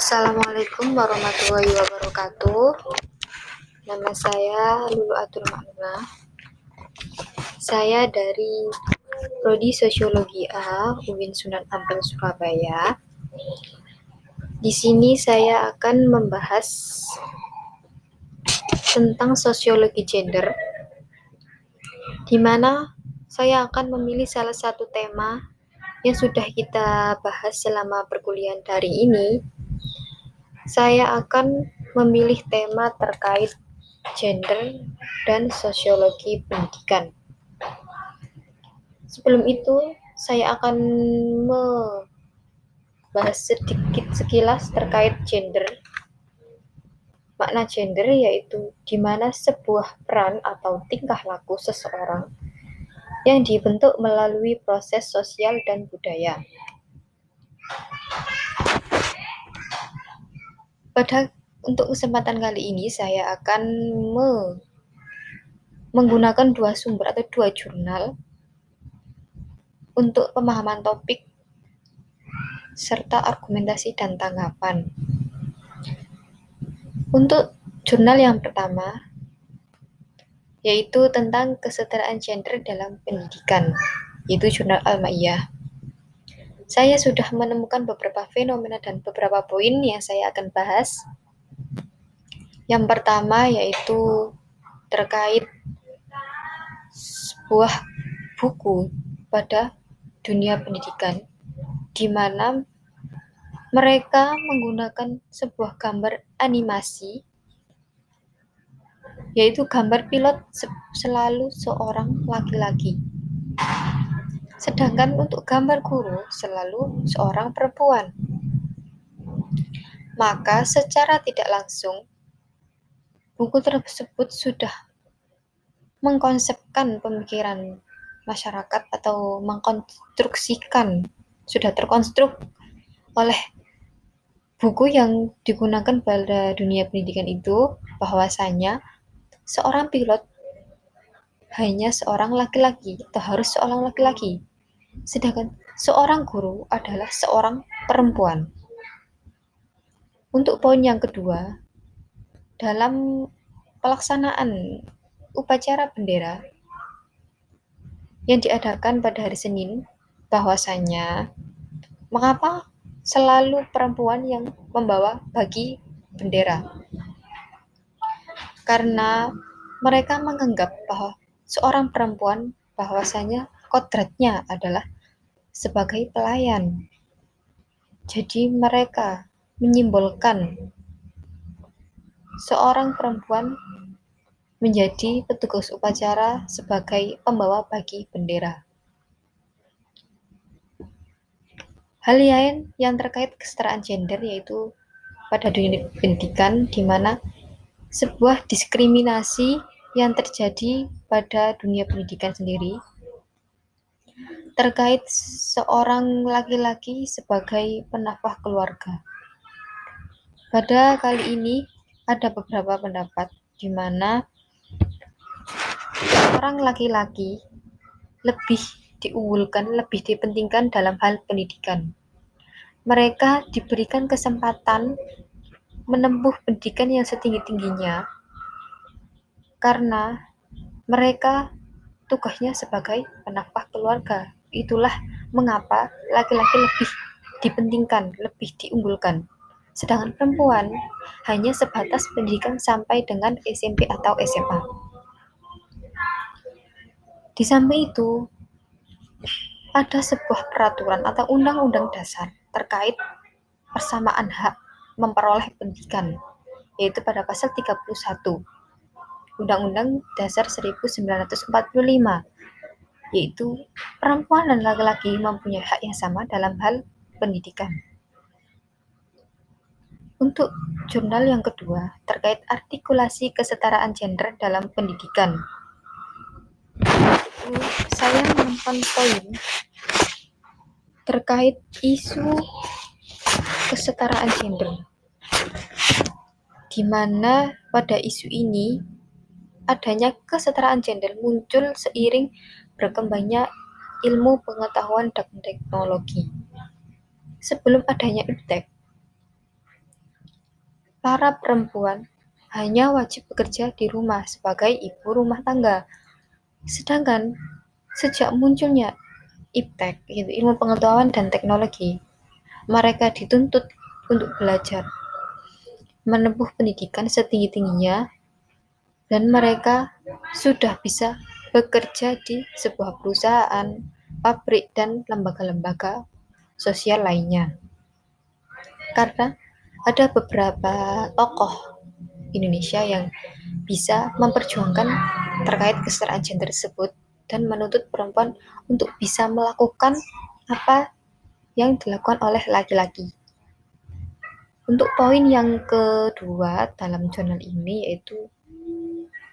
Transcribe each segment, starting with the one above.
Assalamualaikum warahmatullahi wabarakatuh. Nama saya Lulu Atul Makna. Saya dari Prodi Sosiologi A UIN Sunan Ampel Surabaya. Di sini saya akan membahas tentang sosiologi gender, di mana saya akan memilih salah satu tema yang sudah kita bahas selama perkuliahan hari ini saya akan memilih tema terkait gender dan sosiologi pendidikan. Sebelum itu, saya akan membahas sedikit sekilas terkait gender. Makna gender yaitu di mana sebuah peran atau tingkah laku seseorang yang dibentuk melalui proses sosial dan budaya. Pada untuk kesempatan kali ini saya akan me, menggunakan dua sumber atau dua jurnal untuk pemahaman topik serta argumentasi dan tanggapan. Untuk jurnal yang pertama yaitu tentang kesetaraan gender dalam pendidikan, yaitu jurnal Al-Ma'iyah. Saya sudah menemukan beberapa fenomena dan beberapa poin yang saya akan bahas. Yang pertama yaitu terkait sebuah buku pada dunia pendidikan, di mana mereka menggunakan sebuah gambar animasi, yaitu gambar pilot selalu seorang laki-laki. Sedangkan untuk gambar guru selalu seorang perempuan. Maka secara tidak langsung buku tersebut sudah mengkonsepkan pemikiran masyarakat atau mengkonstruksikan sudah terkonstruk oleh buku yang digunakan pada dunia pendidikan itu bahwasanya seorang pilot hanya seorang laki-laki atau harus seorang laki-laki sedangkan seorang guru adalah seorang perempuan. Untuk poin yang kedua, dalam pelaksanaan upacara bendera yang diadakan pada hari Senin, bahwasanya mengapa selalu perempuan yang membawa bagi bendera? Karena mereka menganggap bahwa seorang perempuan bahwasanya kodratnya adalah sebagai pelayan. Jadi mereka menyimbolkan seorang perempuan menjadi petugas upacara sebagai pembawa bagi bendera. Hal lain yang terkait kesetaraan gender yaitu pada dunia pendidikan di mana sebuah diskriminasi yang terjadi pada dunia pendidikan sendiri terkait seorang laki-laki sebagai penafah keluarga. Pada kali ini ada beberapa pendapat di mana seorang laki-laki lebih diunggulkan, lebih dipentingkan dalam hal pendidikan. Mereka diberikan kesempatan menempuh pendidikan yang setinggi-tingginya karena mereka tugasnya sebagai penafah keluarga Itulah mengapa laki-laki lebih dipentingkan, lebih diunggulkan. Sedangkan perempuan hanya sebatas pendidikan sampai dengan SMP atau SMA. Di samping itu, ada sebuah peraturan atau undang-undang dasar terkait persamaan hak memperoleh pendidikan, yaitu pada pasal 31 Undang-Undang Dasar 1945 yaitu perempuan dan laki-laki mempunyai hak yang sama dalam hal pendidikan. Untuk jurnal yang kedua, terkait artikulasi kesetaraan gender dalam pendidikan. Saya menemukan poin terkait isu kesetaraan gender, di mana pada isu ini adanya kesetaraan gender muncul seiring berkembangnya ilmu pengetahuan dan teknologi. Sebelum adanya iptek, para perempuan hanya wajib bekerja di rumah sebagai ibu rumah tangga. Sedangkan sejak munculnya iptek, yaitu ilmu pengetahuan dan teknologi, mereka dituntut untuk belajar, menempuh pendidikan setinggi-tingginya, dan mereka sudah bisa bekerja di sebuah perusahaan, pabrik, dan lembaga-lembaga sosial lainnya. Karena ada beberapa tokoh Indonesia yang bisa memperjuangkan terkait kesetaraan gender tersebut dan menuntut perempuan untuk bisa melakukan apa yang dilakukan oleh laki-laki. Untuk poin yang kedua dalam jurnal ini yaitu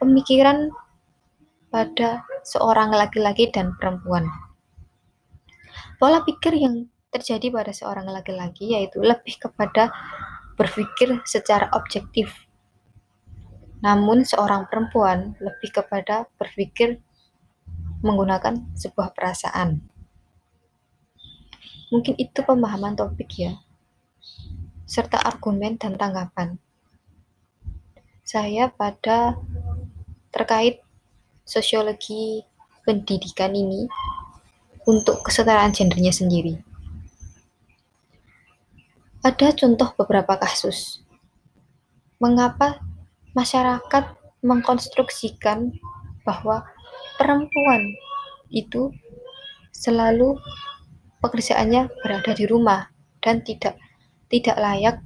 pemikiran pada seorang laki-laki dan perempuan. Pola pikir yang terjadi pada seorang laki-laki yaitu lebih kepada berpikir secara objektif. Namun seorang perempuan lebih kepada berpikir menggunakan sebuah perasaan. Mungkin itu pemahaman topik ya, serta argumen dan tanggapan. Saya pada terkait sosiologi pendidikan ini untuk kesetaraan gendernya sendiri. Ada contoh beberapa kasus. Mengapa masyarakat mengkonstruksikan bahwa perempuan itu selalu pekerjaannya berada di rumah dan tidak tidak layak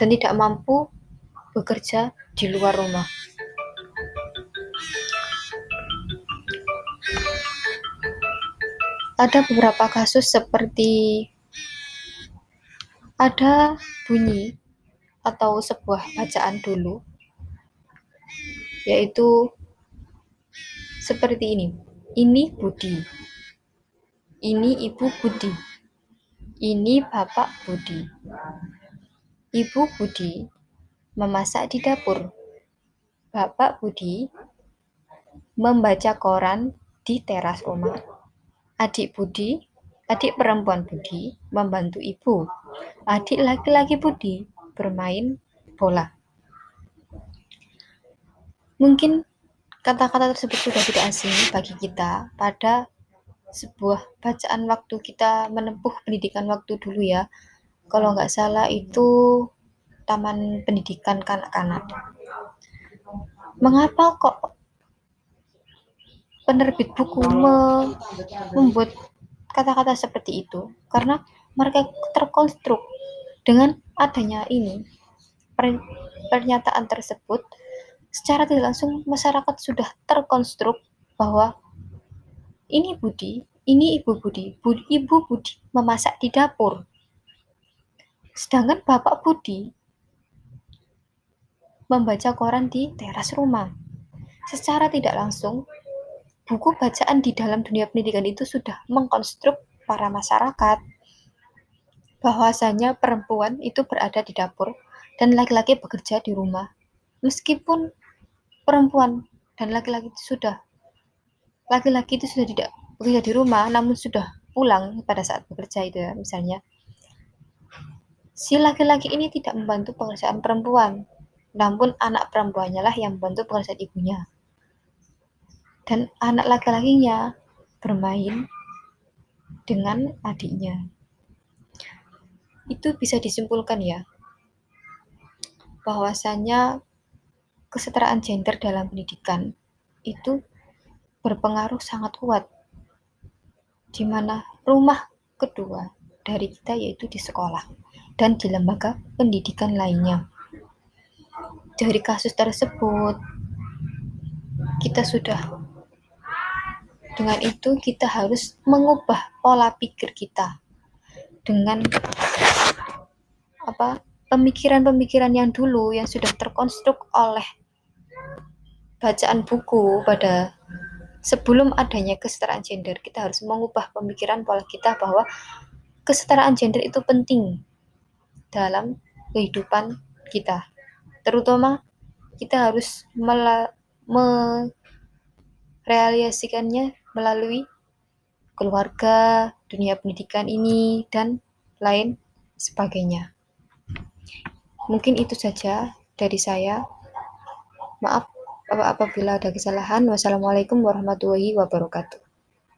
dan tidak mampu bekerja di luar rumah. Ada beberapa kasus seperti ada bunyi atau sebuah bacaan dulu yaitu seperti ini. Ini Budi. Ini Ibu Budi. Ini Bapak Budi. Ibu Budi memasak di dapur. Bapak Budi membaca koran di teras rumah. Adik Budi, adik perempuan Budi membantu ibu. Adik laki-laki Budi bermain bola. Mungkin Kata-kata tersebut sudah tidak asing bagi kita pada sebuah bacaan waktu kita menempuh pendidikan waktu dulu ya. Kalau nggak salah itu Taman Pendidikan Kanak-Kanak. Mengapa kok penerbit buku me membuat kata-kata seperti itu? Karena mereka terkonstruk dengan adanya ini pernyataan tersebut secara tidak langsung masyarakat sudah terkonstruk bahwa ini Budi, ini Ibu Budi, Budi Ibu Budi memasak di dapur. Sedangkan Bapak Budi membaca koran di teras rumah. Secara tidak langsung, buku bacaan di dalam dunia pendidikan itu sudah mengkonstruk para masyarakat. Bahwasanya perempuan itu berada di dapur dan laki-laki bekerja di rumah. Meskipun perempuan dan laki-laki itu sudah laki-laki itu sudah tidak bekerja di rumah namun sudah pulang pada saat bekerja itu ya misalnya. Si laki-laki ini tidak membantu pekerjaan perempuan namun anak perempuannya lah yang membantu pekerjaan ibunya dan anak laki-lakinya bermain dengan adiknya itu bisa disimpulkan ya bahwasanya kesetaraan gender dalam pendidikan itu berpengaruh sangat kuat di mana rumah kedua dari kita yaitu di sekolah dan di lembaga pendidikan lainnya. Dari kasus tersebut kita sudah dengan itu kita harus mengubah pola pikir kita dengan apa pemikiran-pemikiran yang dulu yang sudah terkonstruk oleh bacaan buku pada sebelum adanya kesetaraan gender, kita harus mengubah pemikiran pola kita bahwa kesetaraan gender itu penting dalam kehidupan kita. Terutama kita harus merealisasikannya melalui keluarga, dunia pendidikan ini, dan lain sebagainya. Mungkin itu saja dari saya. Maaf apabila ada kesalahan. Wassalamualaikum warahmatullahi wabarakatuh.